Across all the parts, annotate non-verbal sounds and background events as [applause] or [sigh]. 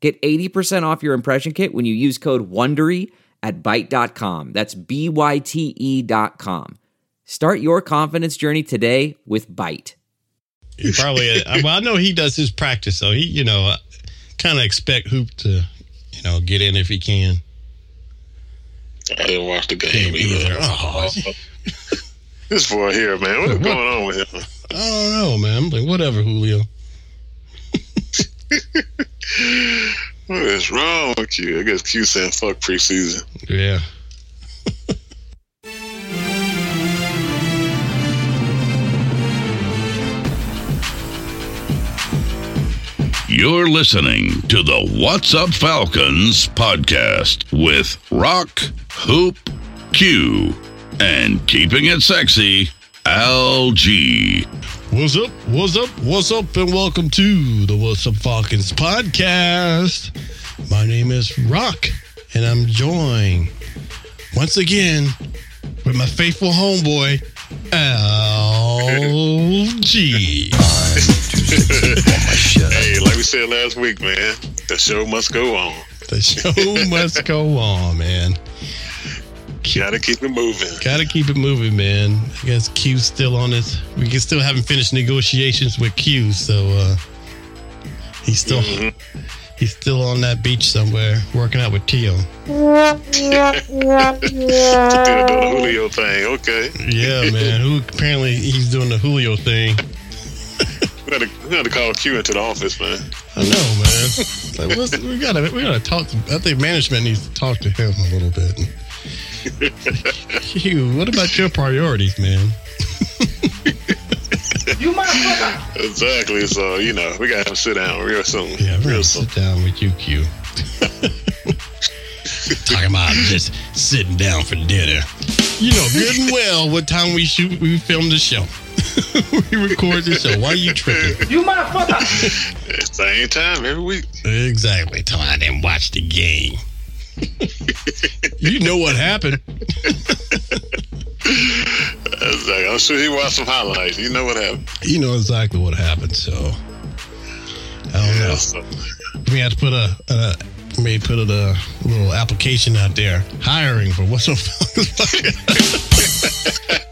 Get 80% off your impression kit when you use code WONDERY at Byte.com. That's B-Y-T-E dot com. Start your confidence journey today with Byte. He probably, uh, well, I know he does his practice, so he, you know, kind of expect Hoop to, you know, get in if he can. I didn't watch the game either. Oh, [laughs] This boy here, man. What's going on with him? I don't know, man. I'm like, whatever, Julio. [laughs] What is wrong with you? I guess Q saying fuck preseason. Yeah. You're listening to the What's Up Falcons podcast with Rock, Hoop, Q, and keeping it sexy, LG. What's up? What's up? What's up? And welcome to the What's Up Falcons podcast. My name is Rock, and I'm joined once again with my faithful homeboy, LG. Hey, like we said last week, man, the show must go on. The show must go on, man. Gotta keep it moving. Gotta keep it moving, man. I guess Q's still on this. We can still haven't finished negotiations with Q, so uh he's still Mhm. he's still on that beach somewhere working out with Tio. [laughs] [laughs] Doing the Julio thing. Okay. Yeah, man. Who apparently he's doing the Julio thing. We gotta, we gotta call Q into the office, man. I know, man. Like, we gotta we gotta talk to. I think management needs to talk to him a little bit. [laughs] Q, what about your priorities, man? [laughs] You motherfucker. Exactly. So, you know, we gotta sit down real soon. Yeah, we're real gonna soon. sit down with you, Q. Talking about just sitting down for dinner. You know good and well what time we shoot, we film the show. [laughs] we record the show. Why are you tripping? You motherfucker. Same time every week. Exactly. Till I didn't watch the game. You know what happened. Exactly. I'm sure he watched some highlights. You know what happened. You know exactly what happened. So I don't know. so, We had to put a, a may put a, a little application out there hiring for what's up. [laughs] [laughs]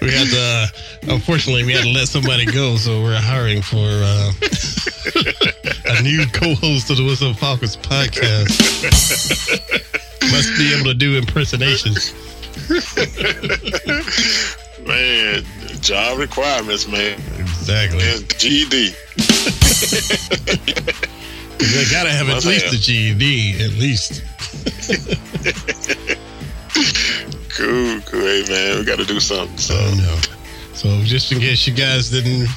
we had to, unfortunately, we had to let somebody go, so we're hiring for uh, a new co-host of the What's Up Falcons podcast. Must be able to do impersonations. man, job requirements, man. Exactly. And GED. They gotta have at least have. the GED, at least. Cool. Hey, man, we got to do something. So, no. So just in case you guys didn't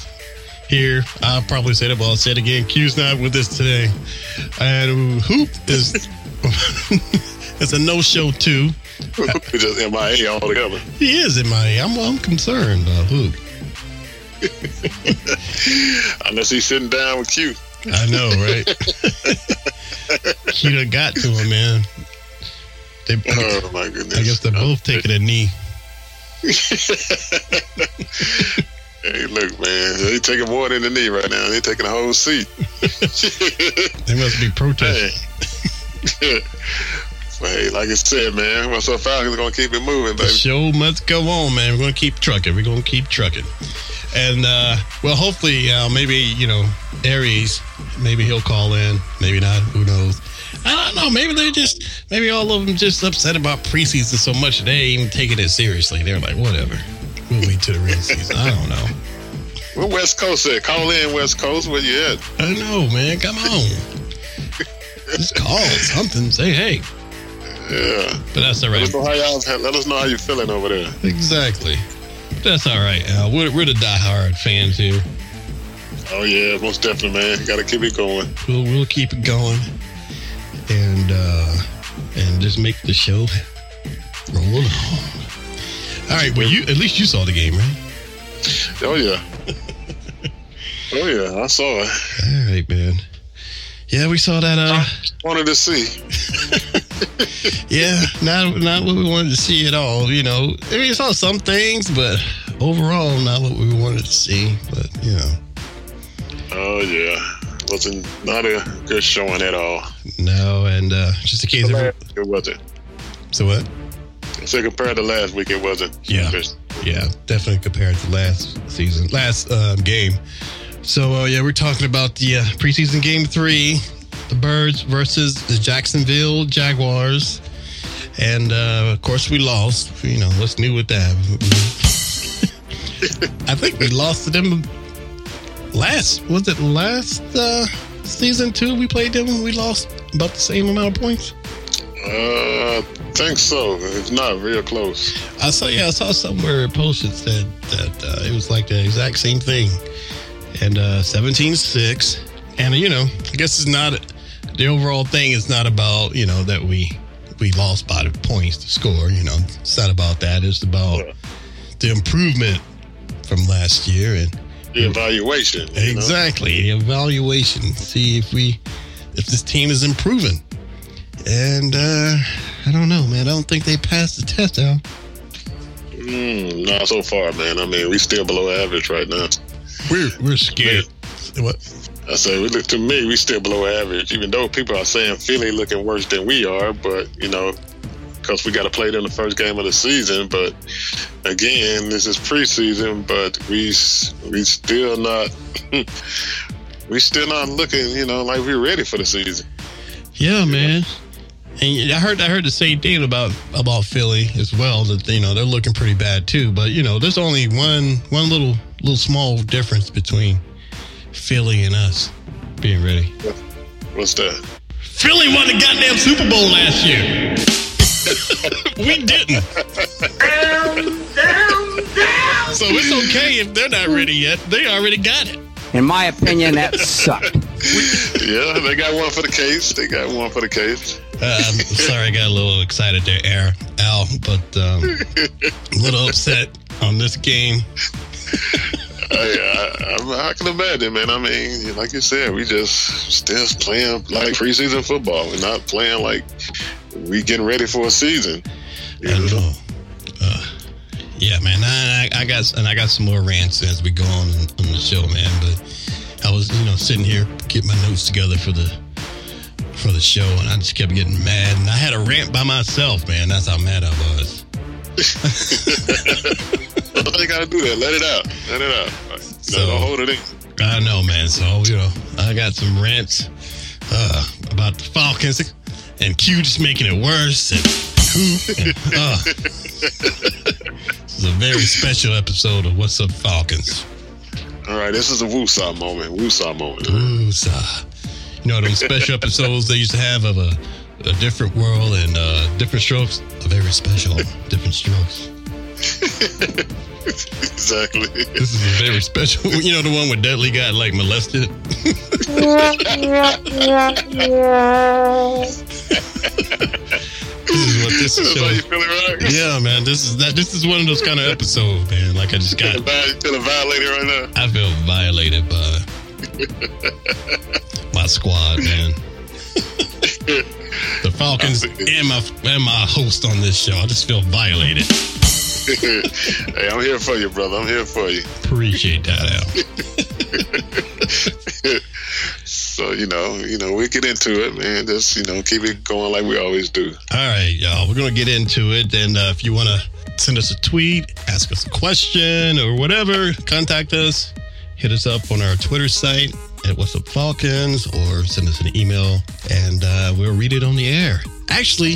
hear, I'll probably say it, but I'll say it again. Q's not with us today. And Hoop is [laughs] it's a no-show too. [laughs] we just MIA all together. He is in my I'm I'm concerned, uh, Hoop. [laughs] Unless he's sitting down with Q. I know, right? Q done got to him, man. They, Oh, my goodness. I guess they're both taking a knee. [laughs] Hey, look, man. They taking more than the knee right now. They taking a whole seat. They must be protesting. hey. [laughs] But hey, like I said, man, up, Falcons gonna keep it moving, The show must go on, man. We're gonna keep trucking. We're gonna keep trucking. And uh well hopefully uh maybe, you know, Aries, maybe he'll call in, maybe not, who knows. I don't know, maybe they're just maybe all of them just upset about preseason so much they ain't even taking it seriously. They're like, whatever. We'll wait to the real season. I don't know. Where West Coast at? Call in West Coast. Where you at? I know, man. Come on. Just call something. Say hey. Yeah. But that's all right. Let us know how y'all. Let us know how you feeling over there. Exactly. That's all right, Al. We're, we're the diehard fans here. Oh yeah, most definitely, man. Got to keep it going. We'll we'll keep it going. And uh, and just make the show roll along. All right, well, you at least you saw the game, right? Oh yeah. [laughs] oh yeah, I saw it. All right, man. Yeah, we saw that. Uh, Wanted to see. [laughs] yeah, not not what we wanted to see at all. You know, I mean, we saw some things, but overall, not what we wanted to see. But you know, Oh yeah. Wasn't not a good showing at all. no, and uh, just in case. Every, It wasn't. so what? So compared to last week, it wasn't. Yeah. Yeah, definitely compared to last season, last um, game. So uh, yeah, we're talking about the uh, preseason game three, the Birds versus the Jacksonville Jaguars, and uh, of course we lost. You know, what's new with that? [laughs] I think we lost to them last. Was it last uh, season two? We played them. We lost about the same amount of points. Uh, I think so. It's not real close. I saw, yeah, I saw somewhere posted said that uh, it was like the exact same thing. And uh, 17-6. And, you know, I guess it's not, the overall thing is not about, you know, that we we lost by the points to score. You know, it's not about that. It's about the improvement from last year. And The evaluation. you know? exactly, the evaluation. See if we, if this team is improving. And uh, I don't know, man. I don't think they passed the test out. Mm, not so far, man. I mean, we still below average right now. We're we're scared. What? I say, we look to me, we still below average. Even though people are saying Philly looking worse than we are, but you know, because we got to play them the first game of the season. But again, this is preseason, but we we still not. [laughs] We still not looking, you know, like we're ready for the season. Yeah, man. And I heard I heard the same thing about about Philly as well. That you know they're looking pretty bad too. But you know, there's only one one little little small difference between Philly and us being ready. What's that? Philly won the goddamn Super Bowl last year. [laughs] we didn't. So it's okay if they're not ready yet. They already got it. In my opinion, that sucked. Yeah, they got one for the case. They got one for the case. Uh, I'm sorry, I got a little excited there, Air Al, but um, a little upset on this game. I, I, I can imagine, man. I mean, like you said, we just still playing like preseason football. We're not playing like we getting ready for a season. You I know? know. Uh, yeah, man. I, I, I got and I got some more rants as we go on on the show, man. But I was, you know, sitting here getting my notes together for the for the show, and I just kept getting mad. And I had a rant by myself, man. That's how mad I was. [laughs] you gotta do that. Let it out. Let it out. No, So- don't hold it in. I know, man. So you know, I got some rants uh, about the Falcons and Q just making it worse. And who? And, uh, this is a very special episode of What's Up Falcons. All right, this is a Woosah moment. Woosah moment. Ooh, sigh. You know, those special episodes they used to have of a, a different world and uh, different strokes are very special. different strokes. [laughs] exactly. This is a very special. You know, the one where Dudley got like molested. [laughs] [laughs] this is what this is how you feeling, right? Yeah, man. This is that. This is one of those kind of episodes, man. Like I just got. Vi- feeling violated right now. I feel violated by my squad, man. the Falcons [laughs] and my and my host on this show. I just feel violated. [laughs] hey, I'm here for you, brother. I'm here for you. Appreciate that, Al. [laughs] So you know, you know, we get into it, man. Just you know, keep it going like we always do. All right, y'all. We're gonna get into it, and uh, if you want to send us a tweet, ask us a question, or whatever, contact us. Hit us up on our Twitter site at What's Up Falcons, or send us an email, and uh, we'll read it on the air. Actually,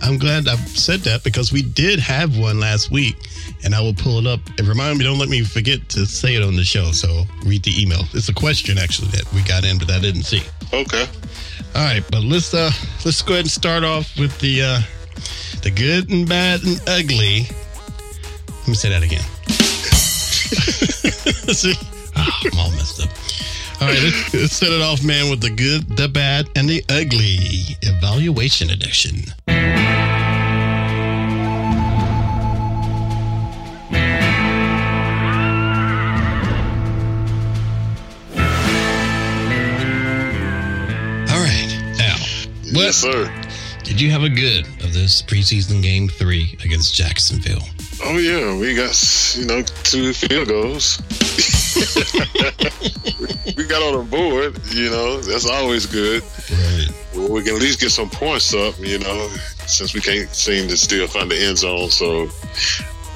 I'm glad I said that because we did have one last week, and I will pull it up. And remind me, don't let me forget to say it on the show. So read the email. It's a question actually that we got in, but I didn't see. Okay. All right, but let's uh let's go ahead and start off with the uh the good and bad and ugly. Let me say that again. [laughs] See? Oh, I'm all messed up. All right, let's, let's set it off, man, with the good, the bad, and the ugly evaluation edition. Yes, sir. did you have a good of this preseason game three against Jacksonville? Oh yeah, we got you know two field goals. [laughs] we got on the board. You know that's always good. Right. Well, we can at least get some points up. You know, since we can't seem to still find the end zone. So,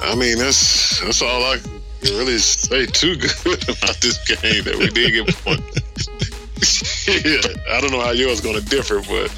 I mean that's that's all I can really say too [laughs] good about this game that we did get points. Yeah, [laughs] I don't know how yours going to differ, but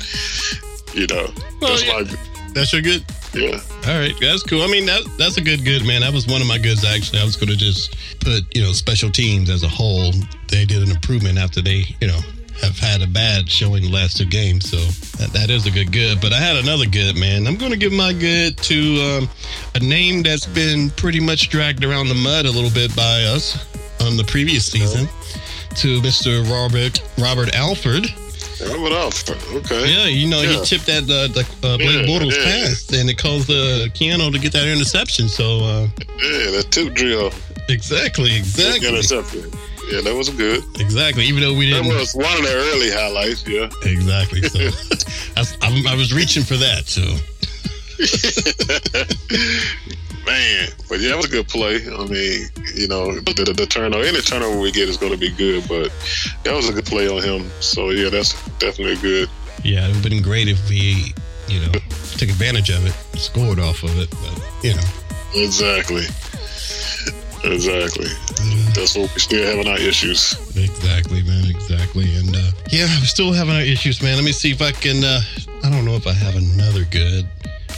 you know Well, that's yeah. my That's your good. yeah. All right, that's cool. I mean, that that's a good good man. That was one of my goods actually. I was going to just put you know special teams as a whole. They did an improvement after they you know have had a bad showing the last two games. So that, that is a good good. But I had another good man. I'm going to give my good to um, a name that's been pretty much dragged around the mud a little bit by us on the previous season. To Mr. Robert Robert Alford. Robert Alford. Okay. Yeah, you know, Yeah. he tipped that uh, the uh, Blake Yeah, Bortles yeah. pass, and it caused uh, Keanu to get that interception. So, uh, Yeah, that tip drill. exactly, exactly, Intercepted. Yeah, that was good. exactly. Even though we didn't, That was one of the early highlights. Yeah. exactly. So, [laughs] I, was- I, I was reaching for that. So, [laughs] Man, but yeah, that was a good play. I mean, you know, the, the, the turnover, any turnover we get is going to be good, but that was a good play on him. So yeah, that's definitely good. yeah, it would have been great if we, you know, took advantage of it, scored off of it. But you know, Exactly. Exactly. That's what we're still having our issues. Exactly, man. Exactly. And uh, yeah, we're still having our issues, man. Let me see if I can. Uh, I don't know if I have another good.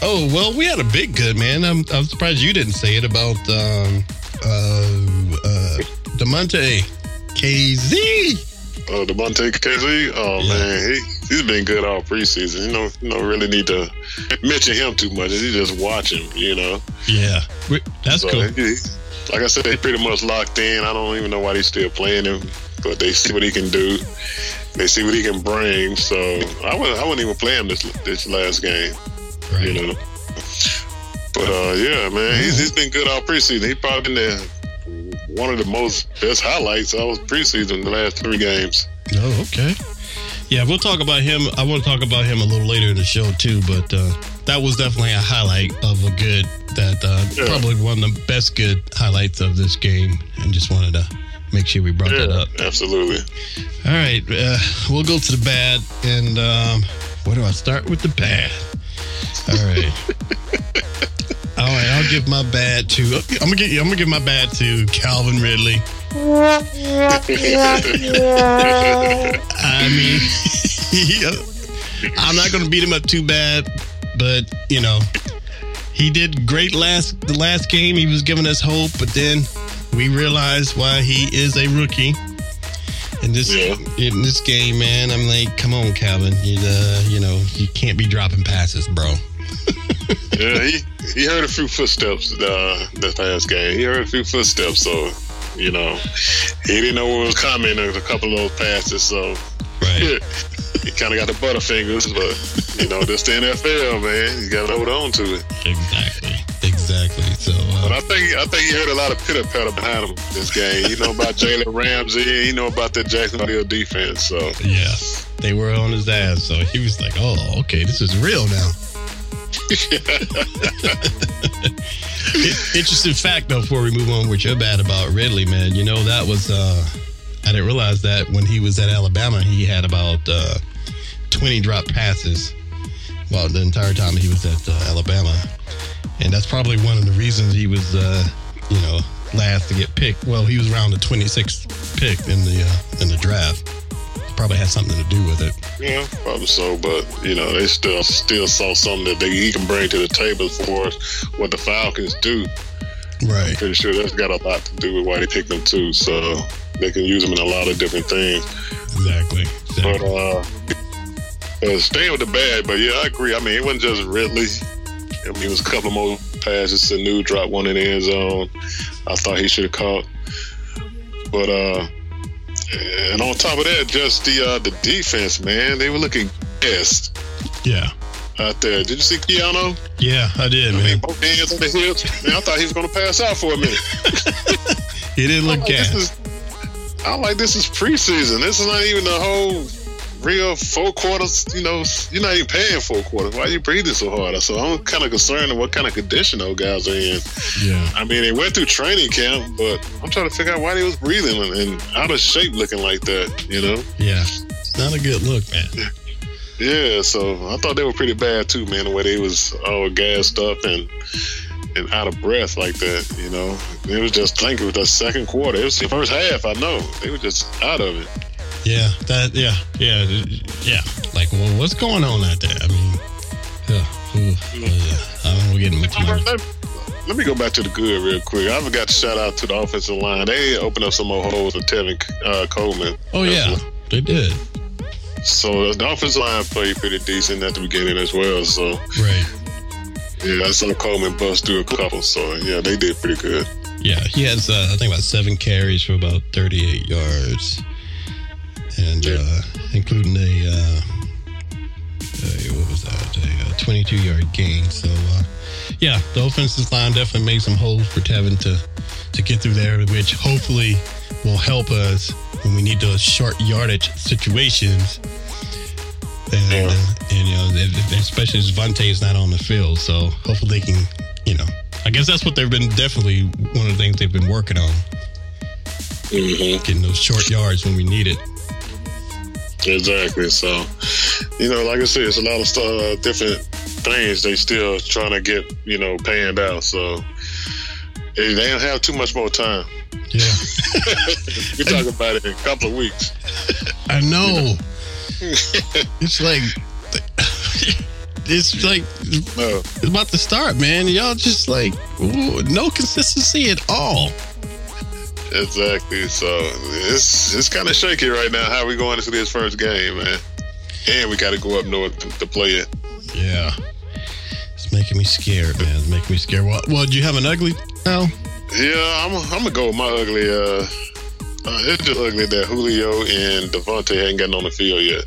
Oh well, we had a big good, man. I'm, I'm surprised you didn't say it about um, uh, uh, Damontae Kazee. Oh, Devontae Kazee. Oh Yeah. man, he he's been good all preseason. You know, you don't really need to mention him too much. You just watch him. You know. Yeah, that's So, cool. he- like I said, they pretty much locked in. I don't even know why they still playing him, but they see what he can do. They see what he can bring. So I wouldn't, I wouldn't even play him this this last game. Right. You know. But uh, yeah, man, he's, he's been good all preseason. He probably been the one of the most best highlights of preseason the last three games. Oh, okay. Yeah, we'll talk about him. I want to talk about him a little later in the show too, but uh, that was definitely a highlight of a good. That uh, Yeah. probably one of the best good highlights of this game, and just wanted to make sure we brought that up. absolutely. All right, uh, we'll go to the bad, and um, where do I start with the bad? All right. All right, I'll give my bad to. I'm gonna give. I'm gonna give my bad to Calvin Ridley. I mean, [laughs] I'm not to beat him up too bad, but you know, he did great last the last game. He was giving us hope, but then we realized why he is a rookie. In this Yeah. in this game, man, I'm like, come on, Calvin, you uh, you know, you can't be dropping passes, bro. Yeah, he he heard a few footsteps uh, this past game. He heard a few footsteps, so you know he didn't know what was coming. in A couple of those passes, so Right. [laughs] he kind of got the butterfingers. But you know, that's the NFL, man. You got to hold on to it. exactly. Exactly. So. But Uh, I think I think he heard a lot of pitter patter behind him this game. You know about Jalen Ramsey. You know about the Jacksonville defense. So yeah, they were on his ass, so he was like, "Oh, okay, this is real now." [laughs] Interesting fact, though, before we move on, which you're bad about Ridley, man. You know that was uh, I didn't realize that when he was at Alabama, he had about uh, 20 drop passes. Well, the entire time he was at uh, Alabama, and that's probably one of the reasons he was, uh, you know, last to get picked. Well, he was around the 26th pick in the uh, in the draft. Probably had something to do with it. yeah, probably so. But you know they still still saw something that they, he can bring to the table for what the Falcons do. Right. Pretty sure that's got a lot to do with why they picked them too. So they can use them in a lot of different things. Exactly. But uh, uh staying with the bad, but yeah, I agree. I mean, it wasn't just Ridley. I mean, it was a couple more passes. Sanu dropped one in the end zone. I thought he should have caught. But uh, And on top of that, just the uh, the defense, man, they were looking best Yeah. out there. Did you see Keanu? Yeah, I did, I mean, both hands on the hips. Man, I thought he was going to pass out for a minute. [laughs] He didn't I'm look like, this is, I'm like, this is preseason. This is not even the whole real four quarters. You know, you're not even paying four quarters. Why are you breathing so hard? So I'm kind of concerned what kind of condition those guys are in. Yeah. I mean, they went through training camp, but I'm trying to figure out why they was breathing and, and out of shape, looking like that. You know? Yeah. It's not a good look, man. Yeah. So I thought they were pretty bad too, man. The way they was all gassed up and and out of breath like that. You know, it was just. I think it was the second quarter. It was the first half. I know they were just out of it. Yeah, that. Yeah, yeah, yeah. Like, well, what's going on out there? I mean, yeah, ooh, yeah. I don't get into my. Let, me go back to the good real quick. I forgot to shout out to the offensive line. They opened up some more holes with Tevin uh, Coleman. Oh yeah, they did. So the offensive line played pretty decent at the beginning as well. So Right. yeah, I saw Coleman bust through a couple. So yeah, they did pretty good. Yeah, he has uh, I think about seven carries for about 38 yards, and uh, including a uh, uh, what was that? A uh, 22 yard gain. So uh, yeah, the offensive line definitely made some holes for Tevin to to get through there, which hopefully will help us when we need those short yardage situations. And, Yeah. uh, and you know, especially as Vontae is not on the field, so hopefully they can, you know, I guess that's what they've been definitely one of the things they've been working on, Mm-hmm. getting those short yards when we need it. Exactly. So, you know, like I said, it's a lot of stuff, uh, different things they still trying to get, you know, panned out. So they they don't have too much more time. Yeah, [laughs] We talk about it in a couple of weeks. I know. [laughs] it's like [laughs] it's like No, it's about to start, man. Y'all just like ooh, no consistency at all. Exactly. So it's it's kind of shaky right now. How we going into this first game, man? And we got to go up north to, to play it. Yeah, it's making me scared, man. It's making me scared. Well, well, do you have an ugly now? Yeah, I'm I'm gonna go with my ugly. Uh, uh, it's just ugly that Julio and Devontae ain't gotten on the field yet.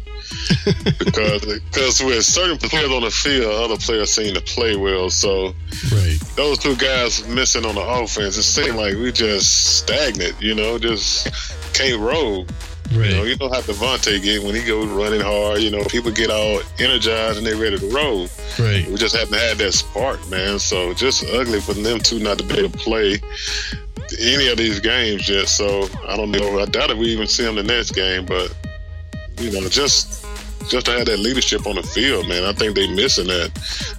[laughs] because because with certain players on the field, other players seem to play well. So Right. those two guys missing on the offense, it seemed like we just stagnant. You know, just can't roll. Right. You know, you know how Devontae get when he goes running hard. You know, people get all energized and they're ready to roll. right. We just haven't had that spark, man. So just ugly for them two not to be able to play any of these games yet. So I don't know. I doubt if we even see them the next game, but you know, just just to have that leadership on the field, man. I think they missing that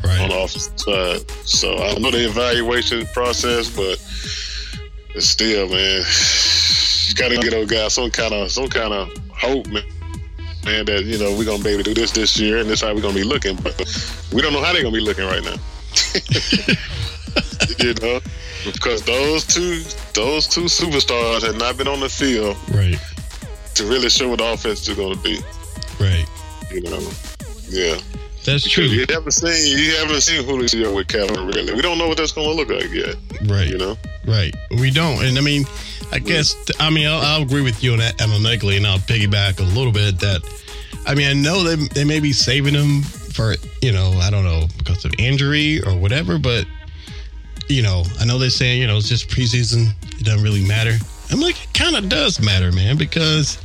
on Right. the offensive side. So I know the evaluation process, but it's still, man. [sighs] You got to get those guys some kind of some kind of hope, man. Man, that you know we're gonna be able to do this this year, and this how we're gonna be looking. But we don't know how they're gonna be looking right now. [laughs] you know, because those two those two superstars have not been on the field Right. to really show what the offense is gonna be. Right. You know, yeah. That's true. You haven't seen you haven't seen Julio with Kevin really. We don't know what that's gonna look like yet. Right. You know. Right. We don't. And I mean, I guess, I mean, I'll, I'll agree with you on that, Emma Negley, and I'll piggyback a little bit that, I mean, I know they, they may be saving him for, you know, I don't know, because of injury or whatever, but, you know, I know they're saying, you know, it's just preseason. It doesn't really matter. I'm like, it kind of does matter, man, because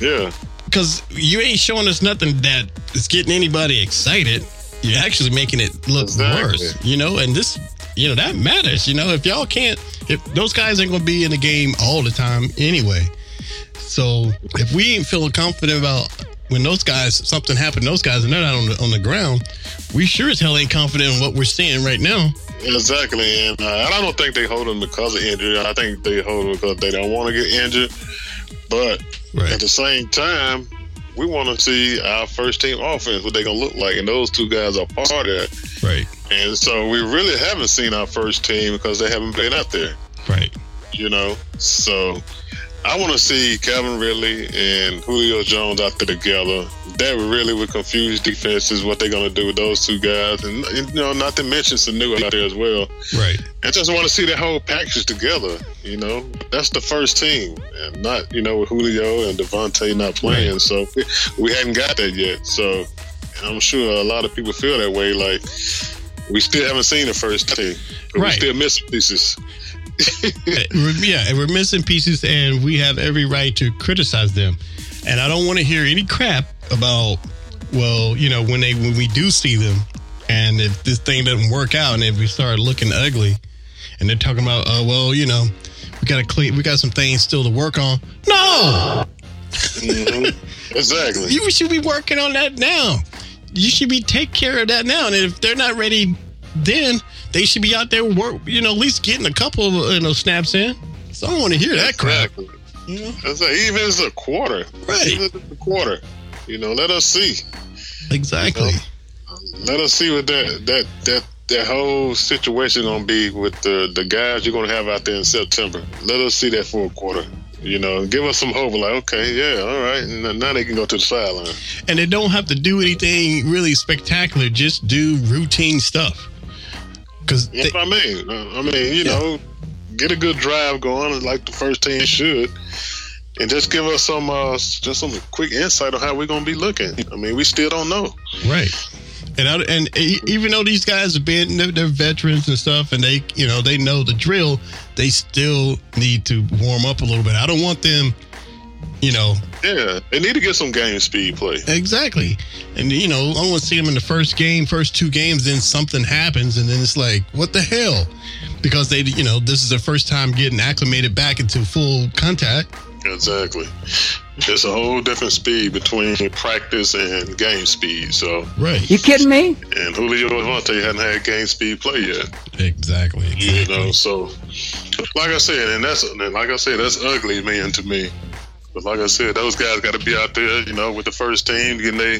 Yeah. because you ain't showing us nothing that is getting anybody excited. You're actually making it look Exactly. worse, you know. And this, you know, that matters. You know, if y'all can't, if those guys ain't gonna be in the game all the time anyway. So if we ain't feeling confident about when those guys something happened, those guys and they're not on the on the ground, we sure as hell ain't confident in what we're seeing right now. Exactly, and, uh, and I don't think they hold him because of injury. I think they hold him because they don't want to get injured. But Right. at the same time, we want to see our first team offense, what they're gonna look like, and those two guys are part of that. Right. And so we really haven't seen our first team because they haven't been out there. Right. You know, so I want to see Calvin Ridley and Julio Jones out there together. that really would confuse defenses what they're going to do with those two guys, and you know, not to mention Sanu out there as well. Right. I just want to see that whole package together. You know, that's the first team, and not you know with Julio and Devontae not playing, Right. so we, hadn't got that yet. So I'm sure a lot of people feel that way. Like we still haven't seen the first team, but we still missing pieces. Yeah, and we're missing pieces, and we have every right to criticize them. And I don't want to hear any crap about, well, you know, when they when we do see them, and if this thing doesn't work out, and if we start looking ugly, and they're talking about, uh, well, you know, we got to clean, we got some things still to work on. No, Exactly. you should be working on that now. You should be take care of that now. And if they're not ready, then they should be out there work. You know, at least getting a couple of you know snaps in. So I don't want to hear that crap. Exactly. You know? That's like, even it's a quarter, Right. Even it's a quarter, you know, let us see. Exactly. Let us see what that that that that whole situation gonna be with the the guys you're gonna have out there in September. Let us see that for a quarter. You know, give us some hope. Like, okay, yeah, all right, and now they can go to the sideline. And they don't have to do anything really spectacular. Just do routine stuff. Because That's what I mean. I mean, you Yeah. know, get a good drive going like the first team should, and just give us some uh just some quick insight on how we're gonna be looking. I mean, we still don't know. right. And I, and even though these guys have been they're, they're veterans and stuff, and they you know they know the drill, they still need to warm up a little bit. I don't want them, you know, Yeah, they need to get some game speed play. Exactly. And, you know, I want to see them in the first game, first two games, then something happens, and then it's like, what the hell? Because they, you know, this is their first time getting acclimated back into full contact. Exactly. It's a whole different speed between practice and game speed. So, Right. You kidding me? and Julio Devontae hadn't had game speed play yet. Exactly. You know, so like I said, and that's and like I said, that's ugly, man, to me. But like I said, those guys got to be out there, you know, with the first team, getting their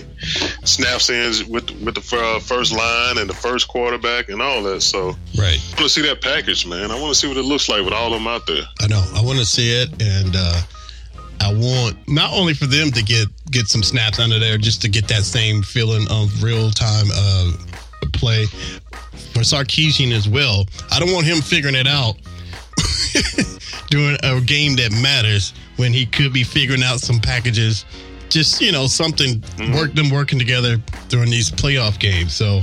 snaps in with with the uh, first line and the first quarterback and all that. So Right. I want to see that package, man. I want to see what it looks like with all of them out there. I know. I want to see it, and uh, I want not only for them to get get some snaps under there, just to get that same feeling of real time uh, play for Sarkisian as well. I don't want him figuring it out [laughs] during a game that matters when he could be figuring out some packages. Just you know, something mm-hmm. work them working together during these playoff games. So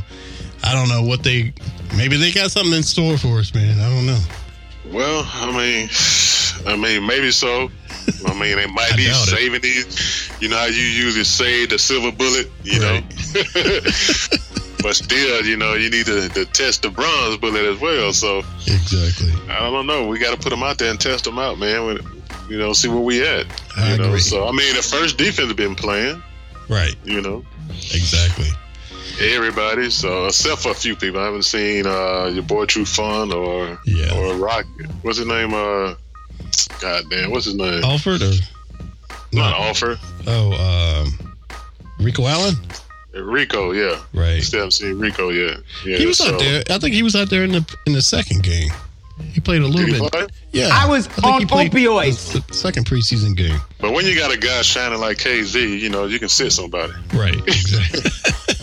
I don't know what they. Maybe they got something in store for us, man. I don't know. Well, I mean, I mean, maybe so. I mean, they might [laughs] be doubt it. saving these. You know how you usually save the silver bullet, you Right. know. [laughs] but still, you know, you need to, to test the bronze bullet as well. So Exactly. I don't know. We got to put them out there and test them out, man. You know, see where we at. I you know, agree. so I mean, the first defense been playing. Right. You know, Exactly. everybody. So except for a few people, I haven't seen uh, your boy Trufant or Yeah. or Rock. What's his name? Uh, God damn, what's his name? Alford or Not Offer. oh um, Rico Allen? Rico, yeah. Right. Still haven't seen Rico yet. Yeah, He was so- out there. I think he was out there in the in the second game. He played a little bit. play? Yeah, I was think on he played opioids. The, the second preseason game. But when you got a guy shining like Kazee, you know, you can sit somebody. Right. Exactly. [laughs]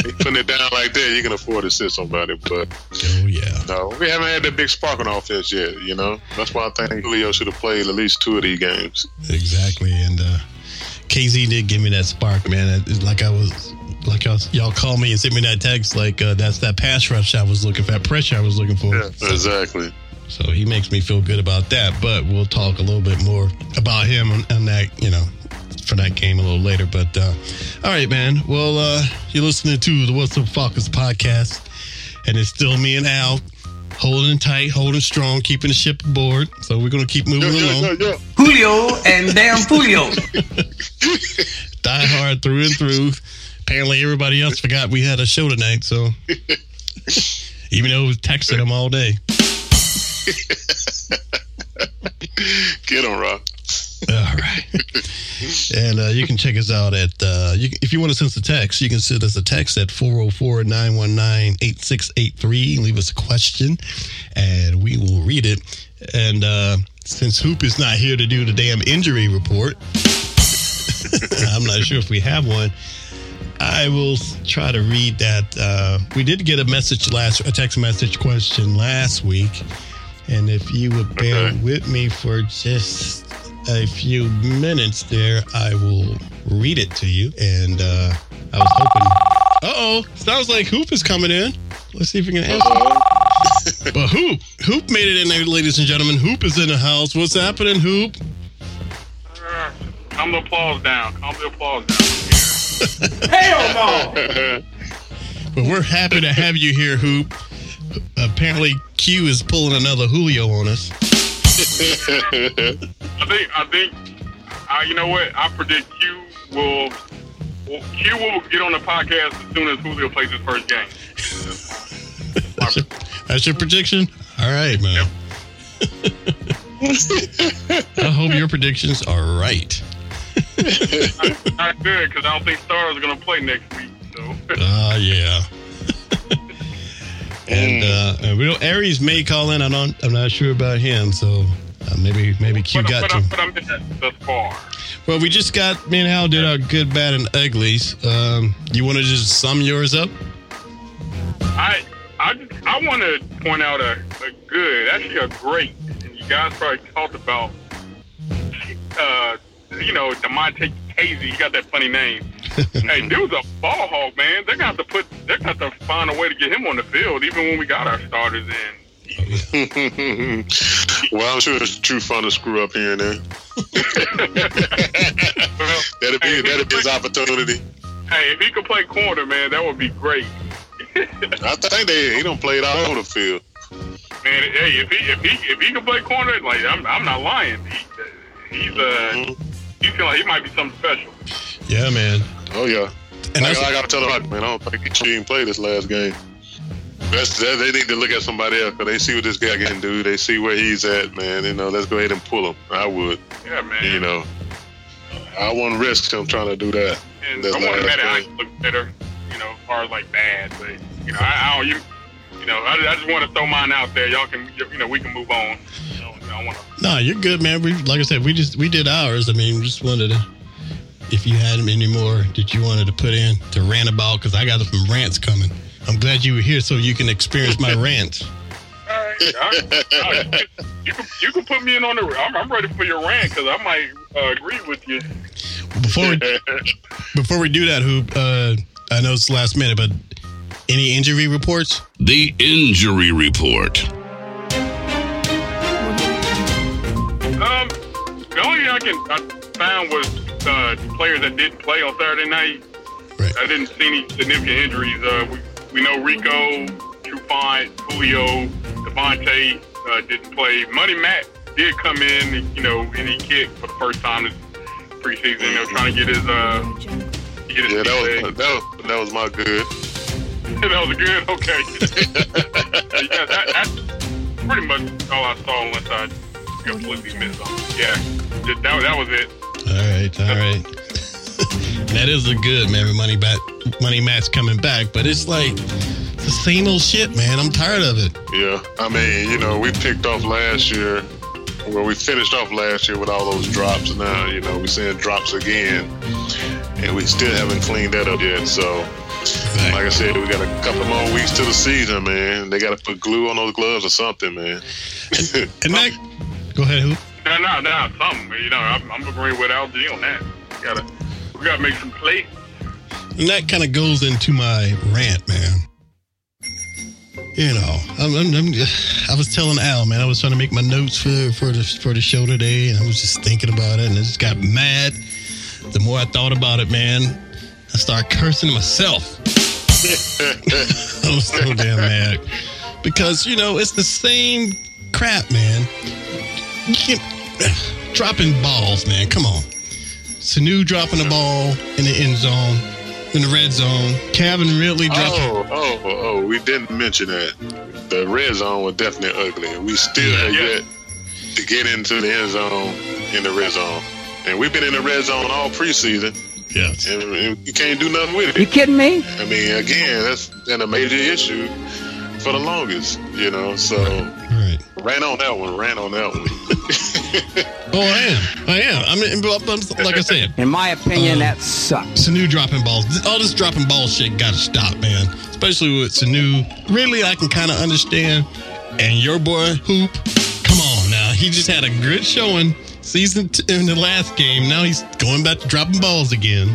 [laughs] Putting it down like that, you can afford to sit somebody. But oh yeah. no, we haven't had that big spark on offense yet, you know. That's why I think Julio should have played at least two of these games. Exactly. And uh, Kazee did give me that spark, man. It's like I was. Like y'all, y'all call me and send me that text, like uh, that's that pass rush I was looking for, that pressure I was looking for. Yeah, exactly. So he makes me feel good about that. But we'll talk a little bit more about him on, on that, you know, for that game a little later. But uh, all right, man. Well, uh, you're listening to the What's Up Falcons podcast, and it's still me and Al holding tight, holding strong, keeping the ship aboard. So we're gonna keep moving Yo, yo, along. yo, yo. Julio and damn Julio. [laughs] Die hard through and through. Apparently, everybody else forgot we had a show tonight. So [laughs] even though I was texting them all day. [laughs] Get him, Rock. All right. and uh, you can check us out at, uh, you, if you want to send us a text, you can send us a text at 404 919 8683. Leave us a question and we will read it. And uh, since Hoop is not here to do the damn injury report, [laughs] I'm not sure if we have one. I will try to read that. Uh, we did get a message last, a text message question last week, and if you would bear Okay. with me for just a few minutes, there, I will read it to you. And uh, I was hoping. Uh oh, sounds like Hoop is coming in. Let's see if we can answer. but Hoop, Hoop made it in there, ladies and gentlemen. Hoop is in the house. What's happening, Hoop? Calm the applause down. Calm the applause down. [laughs] Hell no! But we're happy to have you here, Hoop. Apparently, Q is pulling another Julio on us. [laughs] I think. I think. Uh, you know what? I predict Q will. Well, Q will get on the podcast as soon as Julio plays his first game. [laughs] That's your, that's your prediction? All right, man. [laughs] I hope your predictions are right. Not good because I don't think Stars are going to play next week. So Ah, yeah. And uh, and we don't. Aries may call in. I don't. I'm not sure about him. So uh, maybe maybe Q but, got but, to. But I'm that thus far. Well, we just got me and Hal did our good, bad, and uglies. Um, you want to just sum yours up? I I just, I want to point out a, a good, actually a great, and you guys probably talked about, uh, you know, Damontae Kazee. He got that funny name. [laughs] hey, dude's a ball hog, man. They're gonna put, they're gonna find a way to get him on the field, even when we got our starters in. [laughs] well, I'm sure it's a Trufant to screw up here and there. [laughs] Well, That'll be hey, that'll be his opportunity. hey, if he could play corner, man, that would be great. I think they he don't play it all over the field. Man, hey, if he if he if he can play corner, like I'm, I'm not lying. He, he's uh, he feel like he might be something special. Yeah, man. Oh yeah. And I, that's, I gotta tell him, man, I don't think he should even play this last game. That's that, they need to look at somebody else because they see what this guy can do. They see where he's at, man. You know, let's go ahead and pull him. I would, Yeah, man. you know. I wouldn't risk him trying to do that. And That's I want last Matt I look better, you know, as far as like bad, but you know, I, I don't you, you know, I, I just want to throw mine out there. Y'all can, you know, we can move on. You know, I want to. no, you're good, man. We like I said, we just we did ours. I mean, we just wanted to. If you had any more that you wanted to put in to rant about, because I got some rants coming. I'm glad you were here so you can experience my [laughs] rant. All right, all right. All right. You can you can put me in on the. I'm, I'm ready for your rant because I might uh, agree with you. Before we, [laughs] before we do that, hoop. Uh, I know it's last minute, but any injury reports? The injury report. Um, the only thing I can I found was uh, players that didn't play on Saturday night. Right. I didn't see any significant injuries. Uh, we, we know Rico, Trufant, Julio, Devontae uh, didn't play. Money Matt did come in, you know, and he kicked for the first time this preseason. You know, trying to get his uh, get his Yeah, that was that was that was my good. [laughs] that was good. Okay. [laughs] yeah, that, that's pretty much all I saw unless I completely missed on. Yeah, that, that, that was it. All right, all right. [laughs] that is a good man. Money back, money match coming back, but it's like the same old shit, man. I'm tired of it. Yeah, I mean, you know, we picked off last year. Well, we finished off last year with all those drops. Now, you know, we're seeing drops again, and we still haven't cleaned that up yet. So, like I said, we got a couple more weeks to the season, man. They got to put glue on those gloves or something, man. And [laughs] that, go ahead, who? No, no, no, something. You know, I'm, I'm agreeing with Al LG on that. We gotta, we gotta make some plays. And that kind of goes into my rant, man. You know, I'm, I'm, I'm, I was telling Al, man, I was trying to make my notes for for the for the show today, and I was just thinking about it, and I just got mad. The more I thought about it, man, I started cursing myself. [laughs] I was so damn mad because you know it's the same crap, man. You [laughs] can't dropping balls, man. Come on. Sanu dropping the ball in the end zone, in the red zone. Calvin Ridley oh, dropping. Oh, oh, oh, we didn't mention that. The red zone was definitely ugly. We still have Yeah. yet to get into the end zone in the red zone. And we've been in the red zone all preseason, Yes. and, and you can't do nothing with it. You kidding me? I mean, again, that's been a major issue for the longest, you know. So Right. ran on that one, ran on that one. [laughs] Oh, I am. I am. I mean, but- but like I said, In my opinion, uh, that sucks. Sanu dropping balls. All this dropping ball shit got to stop, man. Especially with Sanu. Really, I can kind of understand. And your boy Hoop, come on now. He just had a good showing season t- in the last game. Now he's going back to dropping balls again.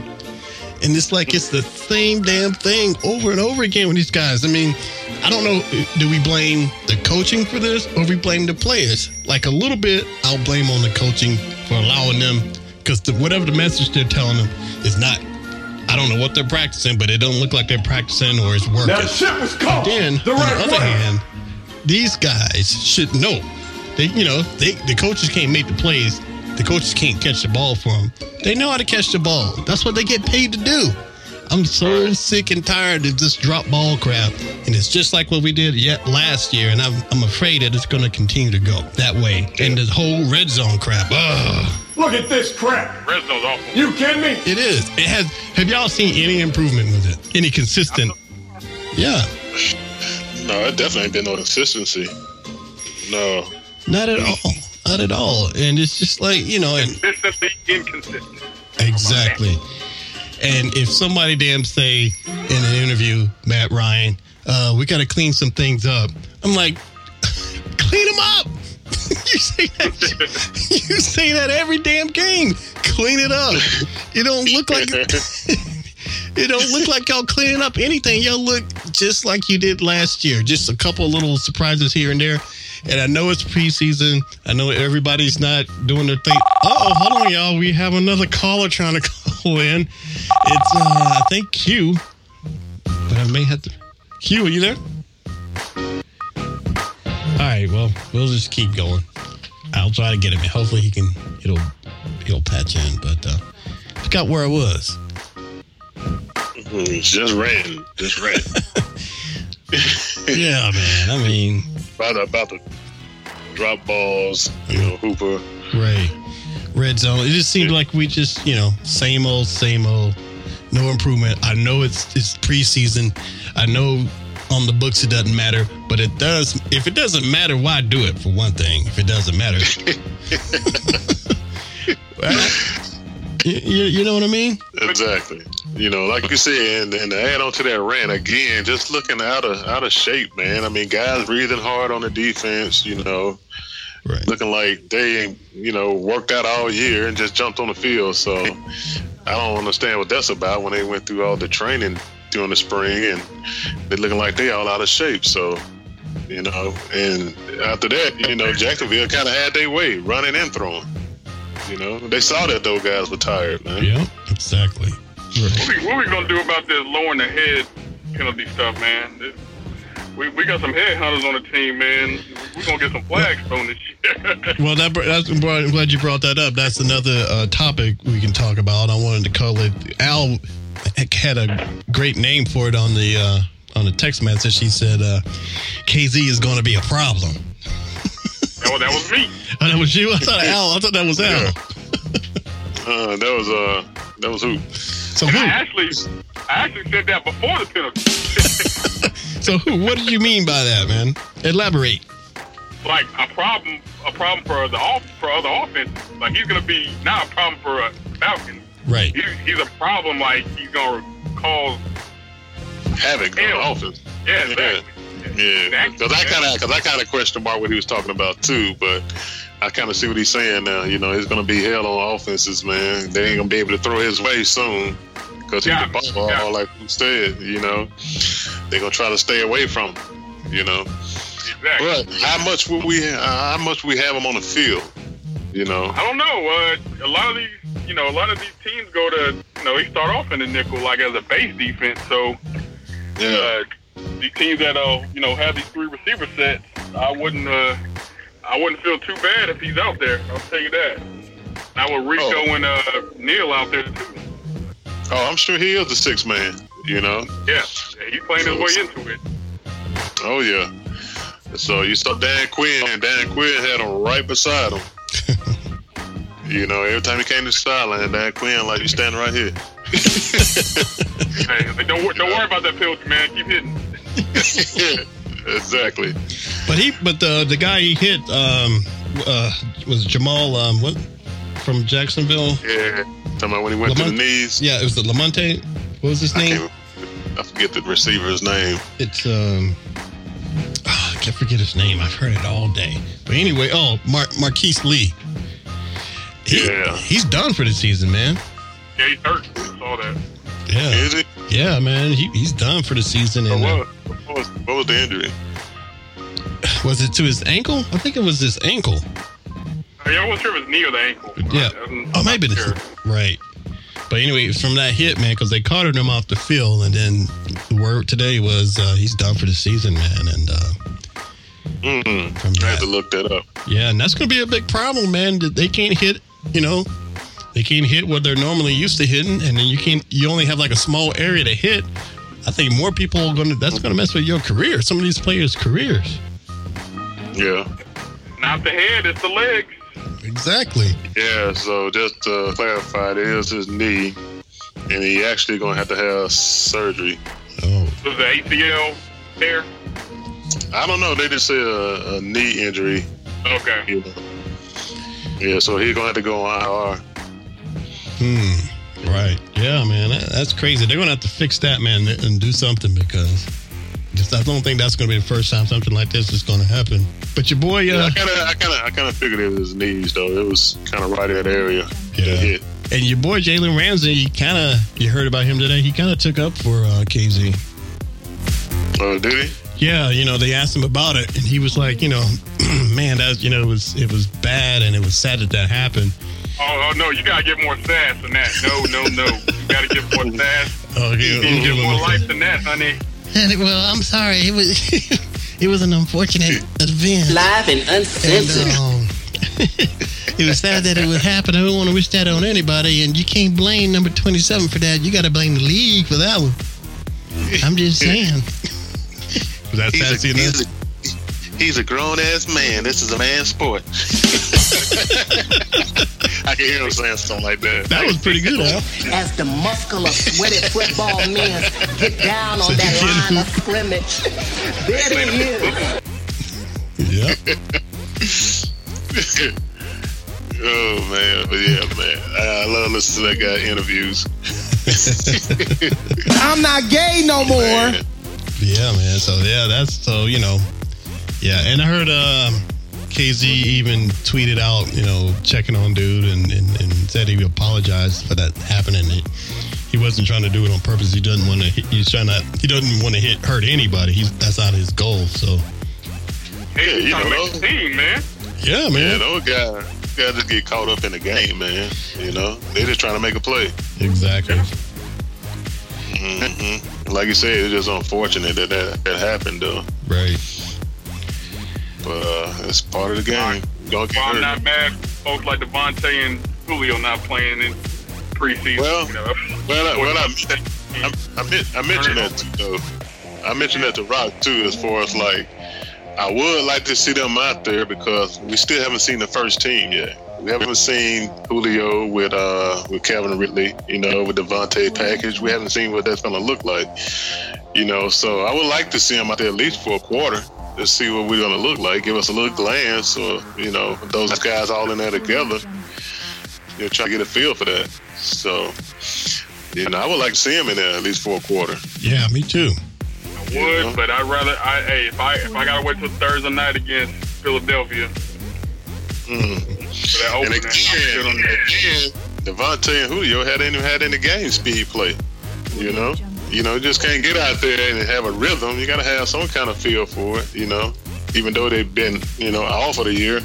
And it's like it's the same damn thing over and over again with these guys. I mean, I don't know. Do we blame the coaching for this or we blame the players? Like a little bit, I'll blame on the coaching for allowing them because the, whatever the message they're telling them is not. I don't know what they're practicing, but it don't look like they're practicing or it's working. That shit was called Then, the on right the other way. hand, these guys should know. They, you know, they the coaches can't make the plays. The coaches can't catch the ball for them. They know how to catch the ball. That's what they get paid to do. I'm so sick and tired of this drop ball crap, and it's just like what we did yet last year. And I'm, I'm afraid that it's going to continue to go that way. And the whole red zone crap. Ugh, Look at this crap. Red zone's awful. You kidding me? it is. It has. Have y'all seen any improvement with it? Any consistent? Yeah. No, it definitely ain't been no consistency. No. Not at all. Not at all. And it's just like, you know, and Consistently inconsistent. exactly. And if somebody damn say in an interview, Matt Ryan, uh, we got to clean some things up. I'm like, [laughs] clean them up. [laughs] you say that. [laughs] You say that every damn game. Clean it up. You don't look like. It don't look like y'all cleaning up anything. Y'all look just like you did last year. Just a couple little surprises here and there. And I know it's preseason. I know everybody's not doing their thing. Oh, hold on, y'all. We have another caller trying to [laughs] call in. It's uh, I think Q, but I may have to. Q, are you there? All right. Well, we'll just keep going. I'll try to get him. Hopefully, he can. It'll. He'll patch in. But uh, forgot where I was. Just ran. Just ran. [laughs] Yeah, man. I mean, about, about the drop balls, you know, Hooper. right. Red zone. It just seemed like we just, you know, same old, same old. No improvement. I know it's it's preseason. I know on the books it doesn't matter, but it does. If it doesn't matter, why do it? For one thing, if it doesn't matter, [laughs] Well, you, you, you know what I mean? Exactly. You know, like you said, and, and to add on to that rant again, just looking out of out of shape, man. I mean, guys breathing hard on the defense. You know, Right. looking like they ain't you know worked out all year and just jumped on the field. So I don't understand what that's about when they went through all the training during the spring and they're looking like they all out of shape. So you know, and after that, you know, Jacksonville kind of had their way running and throwing. You know, they saw that those guys were tired, man. Yeah, exactly. Right. What we, what we gonna do about this lowering the head penalty stuff, man? This- we, we got some headhunters on the team, man. We're gonna get some flags thrown this year. Well, that, that's I'm glad you brought that up. That's another uh, topic we can talk about. I wanted to call it. Al had a great name for it on the uh, on the text message. He said, uh, "Kazee is going to be a problem." That, was, that was me. [laughs] Oh, that was you. I thought Al. I thought that was Al. Uh, that was uh, that was who? So I who? actually, I actually said that before the penalty. [laughs] So who? What did you mean by that, man? Elaborate. like a problem, a problem for the off for other offenses. Like he's gonna be not a problem for a Falcon. Right. He's, he's a problem. Like he's gonna cause. Havoc on the offense. Yeah, exactly. Yeah, because I kind of because I kind of question mark what he was talking about too, but I kind of see what he's saying now. You know, it's going to be hell on offenses, man. They ain't going to be able to throw his way soon because he's Yeah, the ball, yeah. like you said. You know, they're going to try to stay away from him. You know, Exactly. but how much will we uh, how much we have him on the field? You know, I don't know. Uh, a lot of these, you know, a lot of these teams go to, you know, they start off in the nickel like as a base defense. So yeah. uh, these teams that uh, you know, have these three receiver sets, I wouldn't, uh, I wouldn't feel too bad if he's out there. I'll tell you that. Now with Rico Oh. and uh, Neal out there too. Oh, I'm sure he is the six man. You know, Yeah, yeah he's playing his way into it. oh yeah. So you saw Dan Quinn, and Dan Quinn had him right beside him. [laughs] you know, every time he came to the sideline, Dan Quinn like you standing right here. [laughs] Hey, don't don't worry about that penalty, man. Keep hitting. [laughs] exactly. But he, but the the guy he hit, um, uh, was Jamal um, what from Jacksonville? Yeah, talking about when he went to the knees. Yeah, it was the Lamonte. What was his I, name? can't, I forget the receiver's name. It's um. ah, I can't forget his name. I've heard it all day. But anyway, oh, Mar- Marquise Lee. He- Yeah. he's done for the season, man. Yeah, he's hurt. I saw that. Yeah, Is it? yeah, man. He, he's done for the season. Or And uh, what? Was, what was the injury? was it to his ankle? I think it was his ankle. I, mean, I wasn't sure if it was knee or the ankle. Yeah. I'm Oh, maybe sure. Right. But anyway, it was from that hit, man, because they carted him off the field, and then the word today was uh, he's done for the season, man. And uh, Mm-hmm. from I had that, to look that up. yeah, and that's going to be a big problem, man. that They can't hit, you know, they can't hit what they're normally used to hitting, and then you can't. You only have like a small area to hit. I think more people are going to. That's going to mess with your career. Some of these players' careers. Yeah. Not the head, it's the legs. Exactly. Yeah, so just to clarify, it is his knee, and he actually gonna have to have surgery. Oh, Was the ACL there? I don't know. They just say a, a knee injury. Okay. You. Yeah, so he's gonna have to go on IR. Hmm. Right. Yeah, man. That, that's crazy. They're gonna have to fix that, man, and do something because just, I don't think that's gonna be the first time something like this is gonna happen. But your boy, Yeah, uh, I kind of, I kind of, I kind of figured it was his knees though. It was kind of right in that area. Yeah. That and your boy Jalen Ramsey, kind of you heard about him today. He kind of took up for uh, Kazee. Oh, did he? Yeah, you know they asked him about it, and he was like, you know, [clears throat] man, that you know it was it was bad, and it was sad that that happened. Oh, oh no, you gotta get more sass than that. No, no, no. You gotta get more [laughs] sass. Oh, You yeah, need to give get more a- life than that, honey. well, I'm sorry. It was [laughs] it was an unfortunate event. Live and And, uncensored. um, [laughs] it was sad that it would happen. I don't want to wish that on anybody, and you can't blame number 27 for that. You got to blame the league for that one. I'm just saying. Was that He's sassy enough? A, he's a grown ass man. This is a man's sport. [laughs] I can hear him saying something like that. That was pretty good, Al. As the muscular, sweaty football men get down on So that line of [laughs] scrimmage, there he is. Yep. [laughs] oh man, but yeah, man, I, I love listening to that guy interviews. I'm not gay no more. Man. Yeah, man. So yeah, that's so you know, yeah. And I heard um, Kazee even tweeted out, you know, checking on dude and, and, and said he apologized for that happening. He, he wasn't trying to do it on purpose. He doesn't want to. He's trying to. He doesn't want to hit hurt anybody. He's that's not his goal. So Hey, you you trying to know, make the team, man. yeah, man. Yeah, man. those guys, guys just get caught up in the game, man. You know, they're just trying to make a play. Exactly. hmm Like you said, it's just unfortunate that that, that happened, though. Right. But uh, it's part of the game. Well, I'm hurt. not mad. Folks like Devonta and Julio not playing in preseason. Well, you know. Well, I, well, I, I, I, I mentioned that too, though. I mentioned that to Rock too, as far as like, I would like to see them out there because we still haven't seen the first team yet. We haven't seen Julio with uh with Calvin Ridley, you know, with Devonta package. We haven't seen what that's gonna look like, you know. So I would like to see them out there at least for a quarter to see what we're gonna look like. Give us a little glance, or you know, those guys all in there together. You know, try to get a feel for that. So, you know, I would like to see him in there at least for a quarter. Yeah, me too. I would, but I'd rather. I, hey, if I if I gotta wait till Thursday night against Philadelphia Mm. for that And I'm still again, on again, Devonta and Julio hadn't even had any game speed play. You know, you know, just can't get out there and have a rhythm. You got to have some kind of feel for it. You know, even though they've been, you know, off of the year,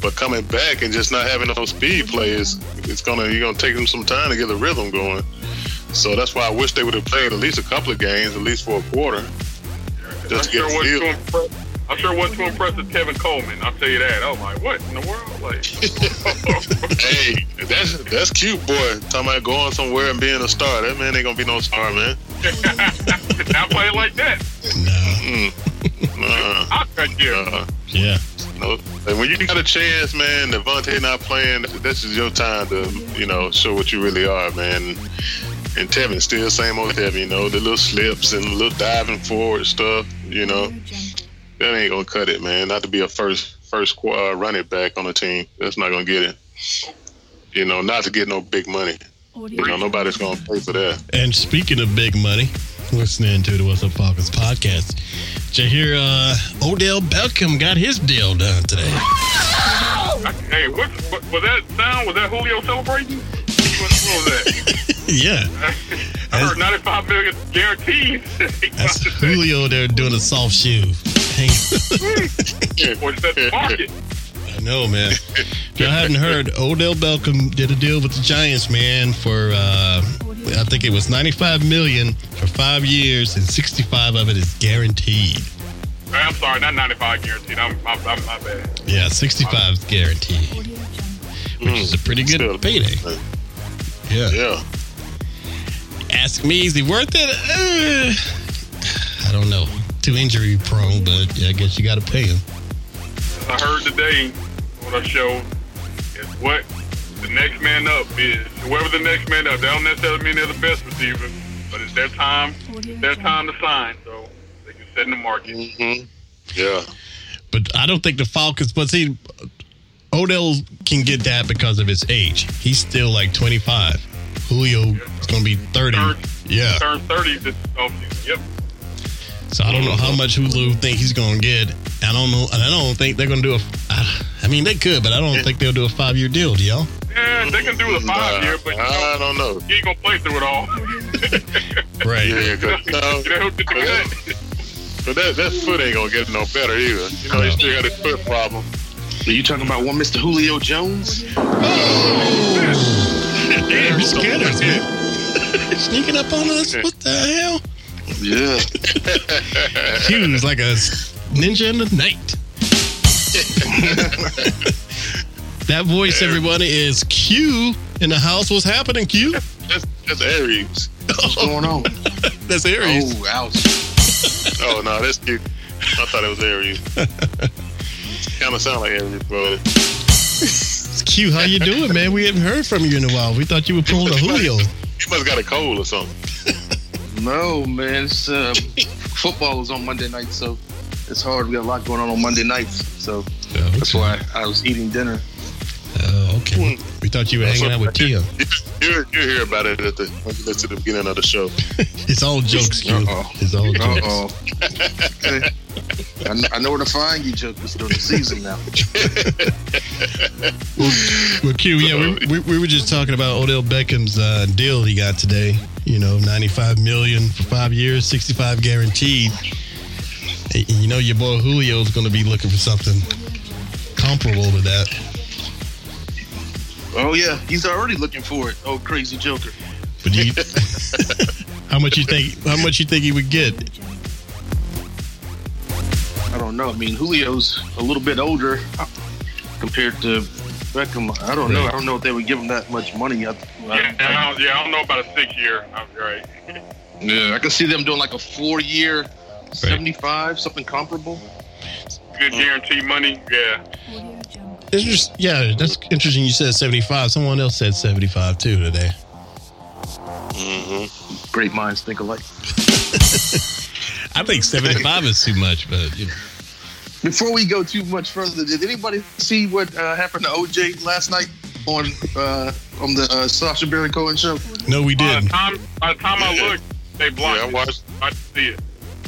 but coming back and just not having those speed plays, it's gonna you're gonna take them some time to get the rhythm going. So that's why I wish they would have played at least a couple of games, at least for a quarter, just to sure get wasn't feel. too impressed. I sure wasn't too impressed with Tevin Coleman. I'll tell you that. I was like, what in the world? Like, [laughs] [laughs] Hey, that's that's cute, boy. Talking about going somewhere and being a star. That man ain't gonna be no star, man. [laughs] not playing like that. No. Uh, I'll cut you. uh, Yeah. no. And when you got a chance, man, Devonta not playing, this is your time to, you know, show what you really are, man. And Tevin still same old Tevin, you know, the little slips and the little diving forward stuff, you know. That ain't gonna cut it, man. Not to be a first first qu- uh, running back on the team. That's not gonna get it. You know, not to get no big money. You know, nobody's gonna pay for that. And speaking of big money, listening to the What's Up Falcons podcast, did you hear uh, Odell Beckham got his deal done today? Hey, what, what was that sound? Was that Julio celebrating? What, what was that? [laughs] yeah, [laughs] I heard 95 million guaranteed. [laughs] that's Julio there doing a soft shoe. Hang- What's that market? I know, man. If [laughs] y'all hadn't heard, Odell Beckham did a deal with the Giants, man, for uh, I think it was 95 million for five years, and 65 of it is guaranteed. I'm sorry, not 95 guaranteed. I'm, I'm, I'm my bad. Yeah, 65 is guaranteed, which is a pretty good payday. Yeah. Yeah. Ask me, is he worth it? Uh, I don't know. Too injury prone, but yeah, I guess you got to pay him. I heard today on our show is what the next man up is. Whoever the next man up, that don't necessarily mean they're the best receiver, but it's their time. Their time to sign, so they can set in the market. hmm Yeah. But I don't think the Falcons. But see, Odell can get that because of his age. He's still like 25. Julio is going to be 30. Turn- Yeah. Turn 30 this offseason. Yep. So I don't know how much Julio think he's going to get. I don't know. And I don't think they're going to do a. I- I mean, they could, but I don't think they'll do a five year deal, do y'all? Yeah, they can do a five Nah, year, but you I don't know. he ain't gonna play through it all. [laughs] Right. Yeah, 'cause, no, You [laughs] know, but that, but that, that foot ain't gonna get no better either. You know, he still got his foot problem. Are you talking about one Mr. Julio Jones? Oh, Damn, you scared us, man. [laughs] Sneaking up on us? What the hell? Yeah. Q is like a ninja in the night. [laughs] that voice, everybody, is Q in the house. What's happening, Q? That's, that's Aries. What's going on? [laughs] That's Aries. Oh, ouch. Oh no, that's cute. I thought it was Aries. kind of sound like Aries, but It's [laughs] Q. How you doing, man? We haven't heard from you in a while. We thought you were pulling a Julio. You must have got a cold or something. No, man. It's, um, football is on Monday night, so it's hard. We got a lot going on on Monday nights, so that's why I was eating dinner. Oh, okay. We thought you were hanging out with Tia. You you hear about it at the when you listen to the beginning of the show. [laughs] It's all jokes, Q. Uh-oh. It's all Uh jokes. oh. [laughs] I, kn- I know where to find you, jokers during the season now. [laughs] Well, Q, yeah, we, we, we were just talking about Odell Beckham's uh, deal he got today. You know, ninety-five million for five years, sixty-five guaranteed. And you know, your boy Julio's going to be looking for something comparable to that. Oh yeah, he's already looking for it. Oh, crazy joker. But you, [laughs] how much you think? How much you think he would get? I don't know. I mean, Julio's a little bit older compared to Beckham. I don't know. I don't know if they would give him that much money. I, Yeah, I don't, yeah, I don't know about a six year. I'm right. yeah, I can see them doing like a four-year, seventy-five, something comparable. Good guarantee money. Yeah. It's just, yeah, that's interesting. You said seventy-five. Someone else said seventy-five too today. Great minds think alike. [laughs] I think seventy-five is too much, but you know. Before we go too much further, did anybody see what uh, happened to OJ last night on uh, on the uh, Sacha Baron Cohen show? no, we By the didn't. time, by the time I looked, they blocked Yeah, I it. watched- I didn't see it.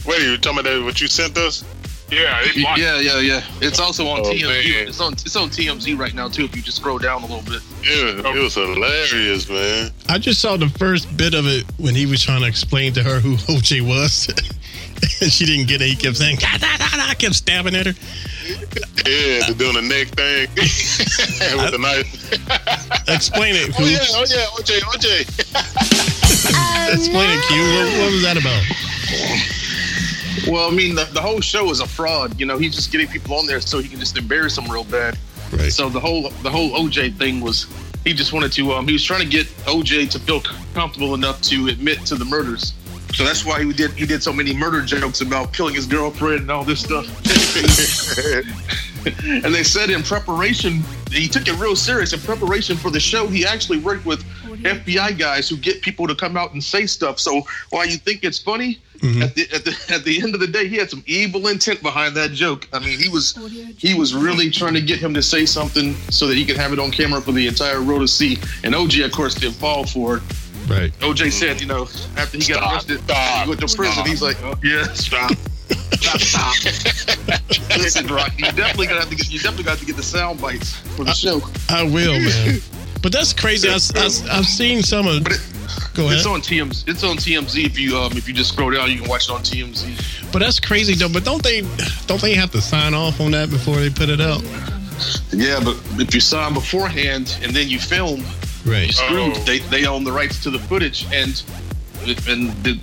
Wait, you talking about that, what you sent us? Yeah, Yeah, yeah, yeah. It's also on Oh, TMZ. man. It's on it's on TMZ right now too. If you just scroll down a little bit. Yeah, it was hilarious, man. I just saw the first bit of it when he was trying to explain to her who [laughs] OJ was. and [laughs] she didn't get it. He kept saying, "God, da, da, da," kept stabbing at her. Yeah, they're doing the neck thing [laughs] with the knife. Explain it, Oh yeah, oh yeah, OJ, OJ. Explain it, Q. What, what was that about? Well, I mean, the, the whole show is a fraud. You know, he's just getting people on there so he can just embarrass them real bad. Right. So the whole the whole OJ thing was he just wanted to um he was trying to get OJ to feel comfortable enough to admit to the murders. So that's why he did he did so many murder jokes about killing his girlfriend and all this stuff. [laughs] and they said in preparation, he took it real serious. In preparation for the show, he actually worked with FBI guys who get people to come out and say stuff. So while you think it's funny, Mhm. at the, at the at the end of the day, he had some evil intent behind that joke. I mean, he was he was really trying to get him to say something so that he could have it on camera for the entire world to see. And OJ, of course, didn't fall for it. Right. OJ said, you know, after he got arrested, stop, he went to prison. stop. He's like, oh, yeah, stop. Stop, stop. [laughs] Listen, Rock, you definitely gonna have to get you definitely got to get the sound bites for the show. I will, man. But that's crazy. I, I, have seen some of. But it, Go ahead. it's on TMZ. It's on TMZ. If you um if you just scroll down, you can watch it on TMZ. But that's crazy though. But don't they don't they have to sign off on that before they put it out? Yeah, but if you sign beforehand and then you film, Right. screwed. Oh. They they own the rights to the footage, and and the,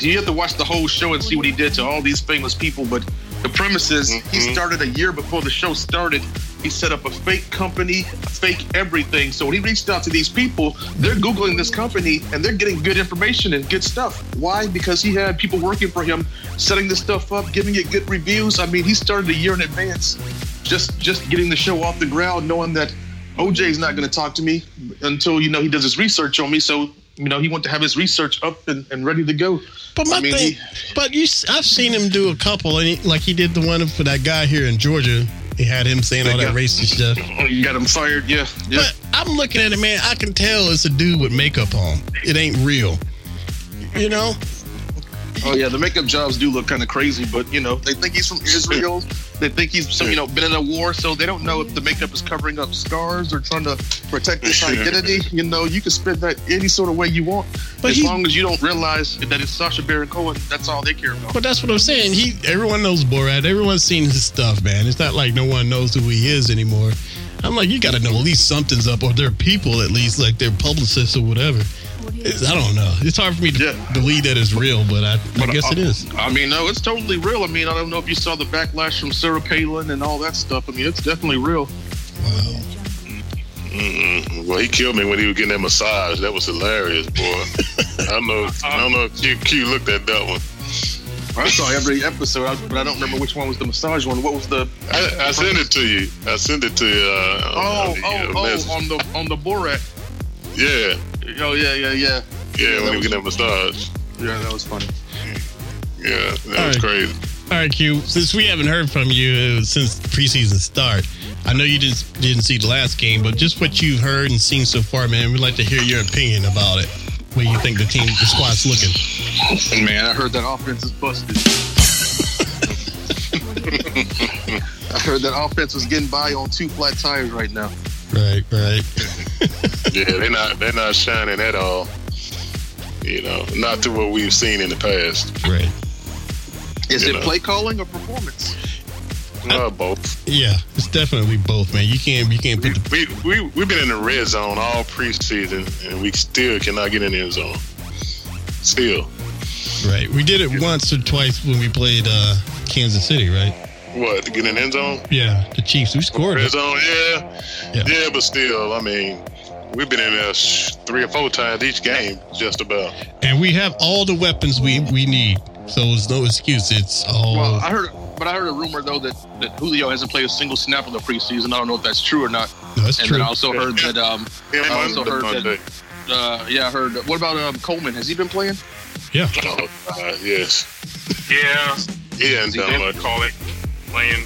you have to watch the whole show and see what he did to all these famous people. But the premise is he Mhm. started a year before the show started. He set up a fake company, fake everything. So when he reached out to these people, they're googling this company and they're getting good information and good stuff. Why? Because he had people working for him, setting this stuff up, giving it good reviews. I mean, he started a year in advance, just just getting the show off the ground, knowing that OJ's not going to talk to me until you know he does his research on me. So you know he want to have his research up and, and ready to go. But my I mean, thing, he- but you, I've seen him do a couple, and he, like he did the one for that guy here in Georgia. He had him saying all that racist stuff. Oh, you got him fired, yeah, yeah. But I'm looking at it, man. I can tell it's a dude with makeup on. It ain't real. You know? Oh yeah, the makeup jobs do look kind of crazy, but you know they think he's from Israel. They think he's some, you know been in a war, so they don't know if the makeup is covering up scars or trying to protect his identity. You know, you can spin that any sort of way you want, But as he- long as you don't realize that it's Sacha Baron Cohen. That's all they care about. But that's what I'm saying. He, everyone knows Borat. Everyone's seen his stuff, man. It's not like no one knows who he is anymore. I'm like, you got to know at least something's up, or there are people at least, like their publicists or whatever. It's, I don't know. It's hard for me to Yeah. believe that it's real, but I, I guess uh, it is. I mean, no, it's totally real. I mean, I don't know if you saw the backlash from Sarah Palin and all that stuff. I mean, it's definitely real. Wow. Mm-mm. Well, he killed me when he was getting that massage. That was hilarious, boy. [laughs] I don't know. I don't know if Q, Q looked at that one. I saw every episode, but I don't remember which one was the massage one. What was the? I, I sent it to you. I sent it to you. Uh, Oh, on the, uh, oh, message. oh, on the on the Borat. yeah, Oh yeah, yeah, yeah. yeah. When that he was getting that was- massage. Yeah, that was funny. Yeah, that All was right. crazy. All right, Q. Since we haven't heard from you uh, since preseason start, I know you didn't didn't see the last game, but just what you've heard and seen so far, man, we'd like to hear your opinion about it. Where you think the team, the squad's looking? Man, I heard that offense is busted. [laughs] [laughs] I heard that offense was getting by on two flat tires right now. Right, right. Yeah, they're not they're not shining at all. You know, not to what we've seen in the past. Right. Is You it know. play calling or performance? Uh, both. Yeah, it's definitely both, man. You can't you can't We, put the we, we, we've been in the red zone all preseason, and we still cannot get in the end zone. Still. right. We did it once or twice when we played uh Kansas City, right? What, to get in the end zone? Yeah, the Chiefs. We scored Red it. zone, yeah. Yeah. yeah. but still, I mean, we've been in there three or four times each game, just about. And we have all the weapons we we need. So it's no excuse. It's all Well, I heard, but I heard a rumor though that, that Julio hasn't played a single snap in the preseason. I don't know if that's true or not. no, that's And true. then I also heard that, um, Yeah, I also heard Monday. that, uh, yeah, I heard. What about um, Coleman? Has he been playing? yeah. Oh, uh, yes. Yeah, He hasn't they done much. call it playing.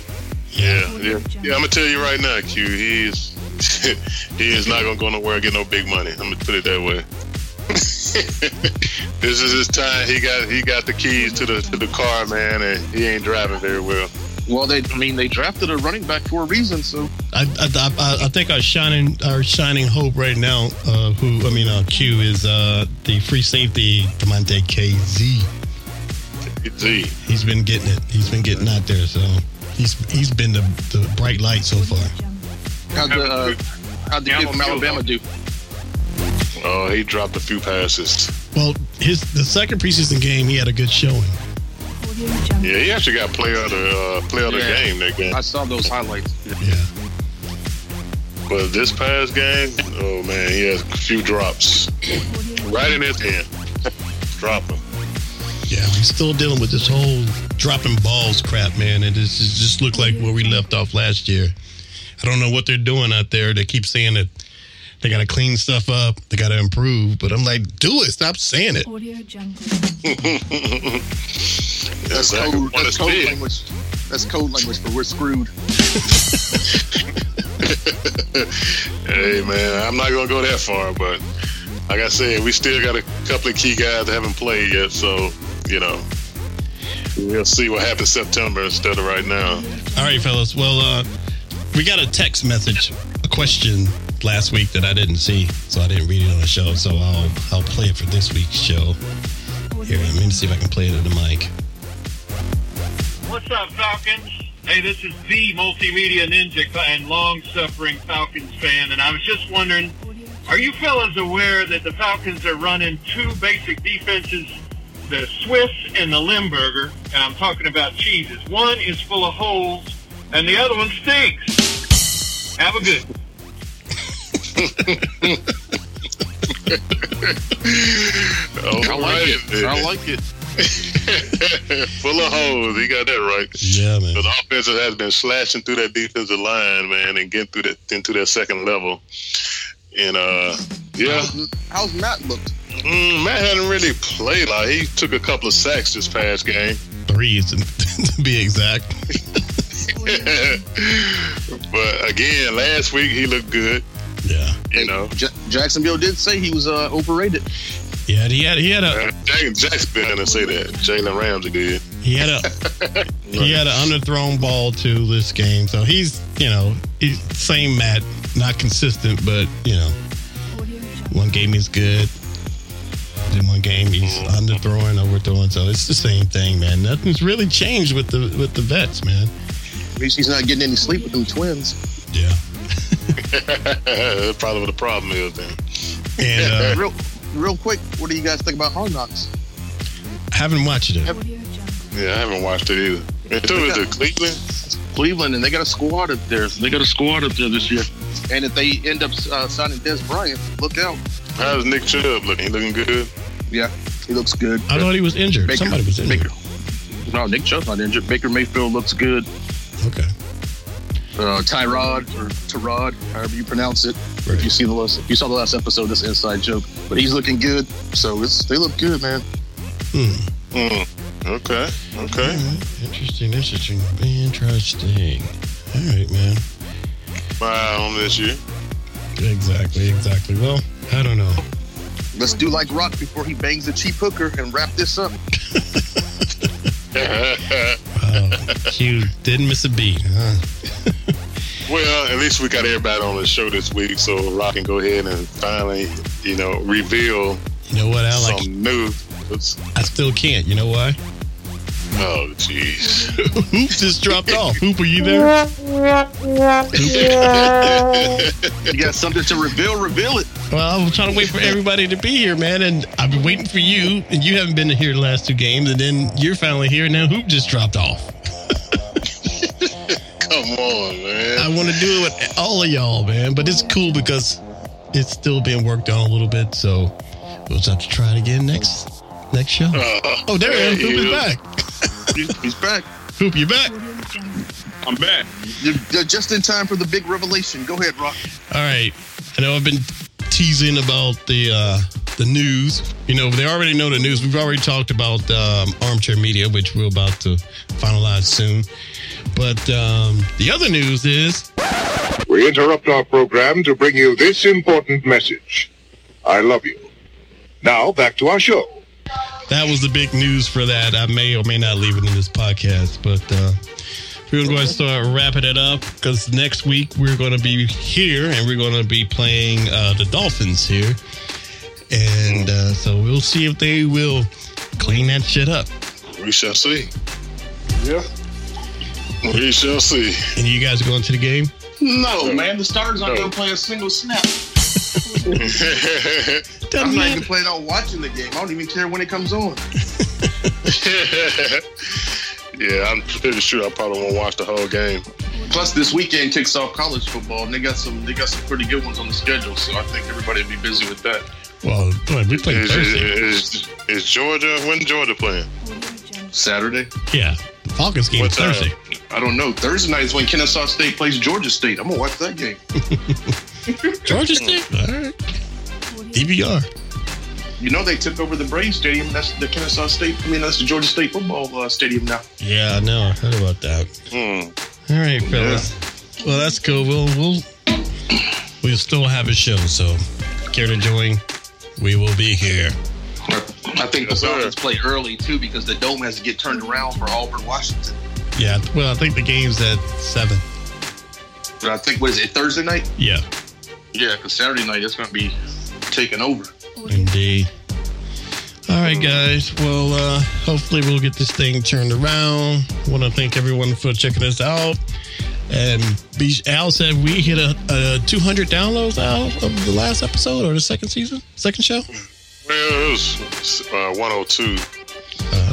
Yeah, yeah. Yeah, I'm going to tell you right now, Q, he is, [laughs] he is not going to go nowhere and get no big money. I'm going to put it that way. [laughs] this is his time. He got he got the keys to the to the car, man, and he ain't driving very well. Well, they, I mean, they drafted a running back for a reason. So I, I, I, I think our shining our shining hope right now, uh, who I mean, uh, Q is uh, the free safety Damontae Kazee. Z. He's been getting it. He's been getting out there. So he's he's been the, the bright light so far. how'd the uh, how'd the kid from Alabama do? Oh, he dropped a few passes. Well, his the second preseason game, he had a good showing. Yeah, he actually got player of the uh, player of the Yeah. game that game. I saw those highlights. Yeah. But this past game, oh man, he has a few drops right in his hand. [laughs] Drop him. Yeah, we're still dealing with this whole dropping balls crap, man. And this is just look like where we left off last year. I don't know what they're doing out there. They keep saying that They got to clean stuff up. They got to improve. But I'm like, do it. Stop saying it. Audio Jungle. That's Exactly. code. That's code see language. That's code language for we're screwed. [laughs] Hey man, I'm not gonna go that far, but like I said, we still got a couple of key guys that haven't played yet, so you know we'll see what happens September instead of right now. All right, fellas. Well, uh, we got a text message, a question last week that I didn't see, so I didn't read it on the show. So I'll I'll play it for this week's show. Here, let me see if I can play it at the mic. What's up, Falcons? Hey, this is the multimedia ninja and long-suffering Falcons fan, and I was just wondering, are you fellas aware that the Falcons are running two basic defenses, the Swiss and the Limburger, and I'm talking about cheeses. One is full of holes, and the other one stinks. Have a good. Oh, [laughs] I like it. I like it. [laughs] Full of holes. He got that right. Yeah, man. The offensive has been slashing through that defensive line, man, and getting through that into that second level. And uh, yeah, How's Matt looked? Mm, Matt hadn't really played. Like he took a couple of sacks this past game. Three to, [laughs] to be exact. [laughs] but again, last week he looked good. Yeah, You know, Ja- Jacksonville did say he was uh, overrated. yeah. He had he had a Uh, Jack, Jack's been say that. Jalen Ramsey did. he had a [laughs] he had an underthrown ball to this game, so he's you know he's same Matt, not consistent, but you know one game is good. In one game he's underthrowing, overthrowing, so it's the same thing, man. Nothing's really changed with the with the vets, man. At least he's not getting any sleep with them twins. Yeah, [laughs] That's probably what the problem is then. and uh, [laughs] real, real quick, what do you guys think about Hard Knocks? I haven't watched it. Audio Yeah, I haven't watched it either. Until it's the Cleveland. Cleveland, and they got a squad up there. They got a squad up there this year. And if they end up uh, signing Dez Bryant, look out. How's Nick Chubb looking? He looking good? Yeah, he looks good. I thought he was injured. Baker- Somebody was injured. Baker. No, Nick Chubb's not injured. Baker Mayfield looks good. Okay. Uh, Tyrod or Tyrod, however you pronounce it. Right. If you see the last, if you saw the last episode, this inside joke. But he's looking good. So it's they look good, man. Hmm. Mm. Okay. Okay. Alright, Interesting, interesting, interesting. All right, man. Bye on this year. Exactly, exactly. Well, I don't know. Let's do like Rock before he bangs the cheap hooker and wrap this up. [laughs] Wow, you didn't miss a beat, huh? [laughs] well, at least we got everybody on the show this week, so Rock can go ahead and finally, you know, reveal You know what, Al? Like, some news. I still can't. You know why? Oh, jeez. [laughs] Hoop just dropped [laughs] off. Hoop, are you there? You got something to reveal? Reveal it. Well, I'm trying to wait for everybody to be here, man, and I've been waiting for you, and you haven't been here the last two games, and then you're finally here, and now Hoop just dropped off. [laughs] Come on, man. I want to do it with all of y'all, man, but it's cool because it's still being worked on a little bit, so we'll just have to try it again next next show. Uh, Oh, there he is. Hoop is back. He's, he's back. Hoop, you back? I'm back. You're, you're just in time for the big revelation. Go ahead, Rock. All right. I know I've been teasing about the uh, the news. You know, they already know the news. We've already talked about um, Armchair Media, which we're about to finalize soon. But um, the other news is We interrupt our program to bring you this important message. I love you. Now, back to our show. That was the big news for that. I may or may not leave it in this podcast, but uh, we're going to go ahead start wrapping it up because next week we're going to be here and we're going to be playing uh, the Dolphins here. And uh, so we'll see if they will clean that shit up. we shall see. Yeah. We shall see. And you guys are going to the game? No, man. The starters aren't No. going to play a single snap. Doesn't I'm not matter. even planning on watching the game. I don't even care when it comes on. [laughs] yeah, I'm pretty sure I probably won't watch the whole game. Plus, this weekend kicks off college football, and they got some they got some pretty good ones on the schedule. So I think everybody will be busy with that. Well, boy, we play Is, Thursday. is, is Georgia? When Georgia playing? Audio Saturday, Yeah, the Falcons game What is time? Thursday. I don't know. Thursday night is when Kennesaw State plays Georgia State. I'm gonna watch that game. [laughs] Georgia State. All right. DVR. You know they took over the Braves Stadium. That's the Kennesaw State. I mean, that's the Georgia State football uh, stadium now. Yeah, I know. I heard about that. Hmm. All right, fellas. Well, that's cool. We'll we'll we'll still have a show. So, care to join? We will be here. I think the Yes, sir. Falcons play early too because the dome has to get turned around for Auburn, Washington. Yeah. Well, I think the game's at seven. But I think what is it Thursday night? Yeah. Yeah, because Saturday night it's going to be taken over. Indeed. All right, guys. Well, uh, hopefully we'll get this thing turned around. Want to thank everyone for checking us out. And be, Al said we hit a, a 200 downloads out of the last episode or the second season, second show. Well, it was uh, 102. Uh,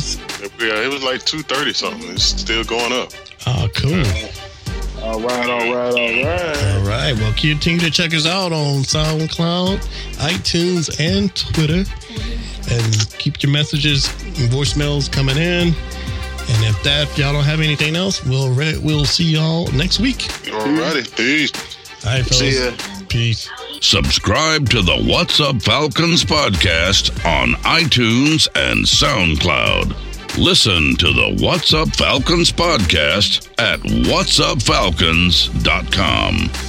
Yeah, it was like 230 something. It's still going up. oh, cool. All right, all right, all right. All right. Well, continue to check us out on SoundCloud, iTunes, and Twitter. And keep your messages and voicemails coming in. And if that, if y'all don't have anything else, we'll re- we'll see y'all next week. Alrighty, peace. All right, fellas. See ya. Peace. Subscribe to the What's Up Falcons podcast on iTunes and SoundCloud. Listen to the What's Up Falcons podcast at whatsupfalcons.com.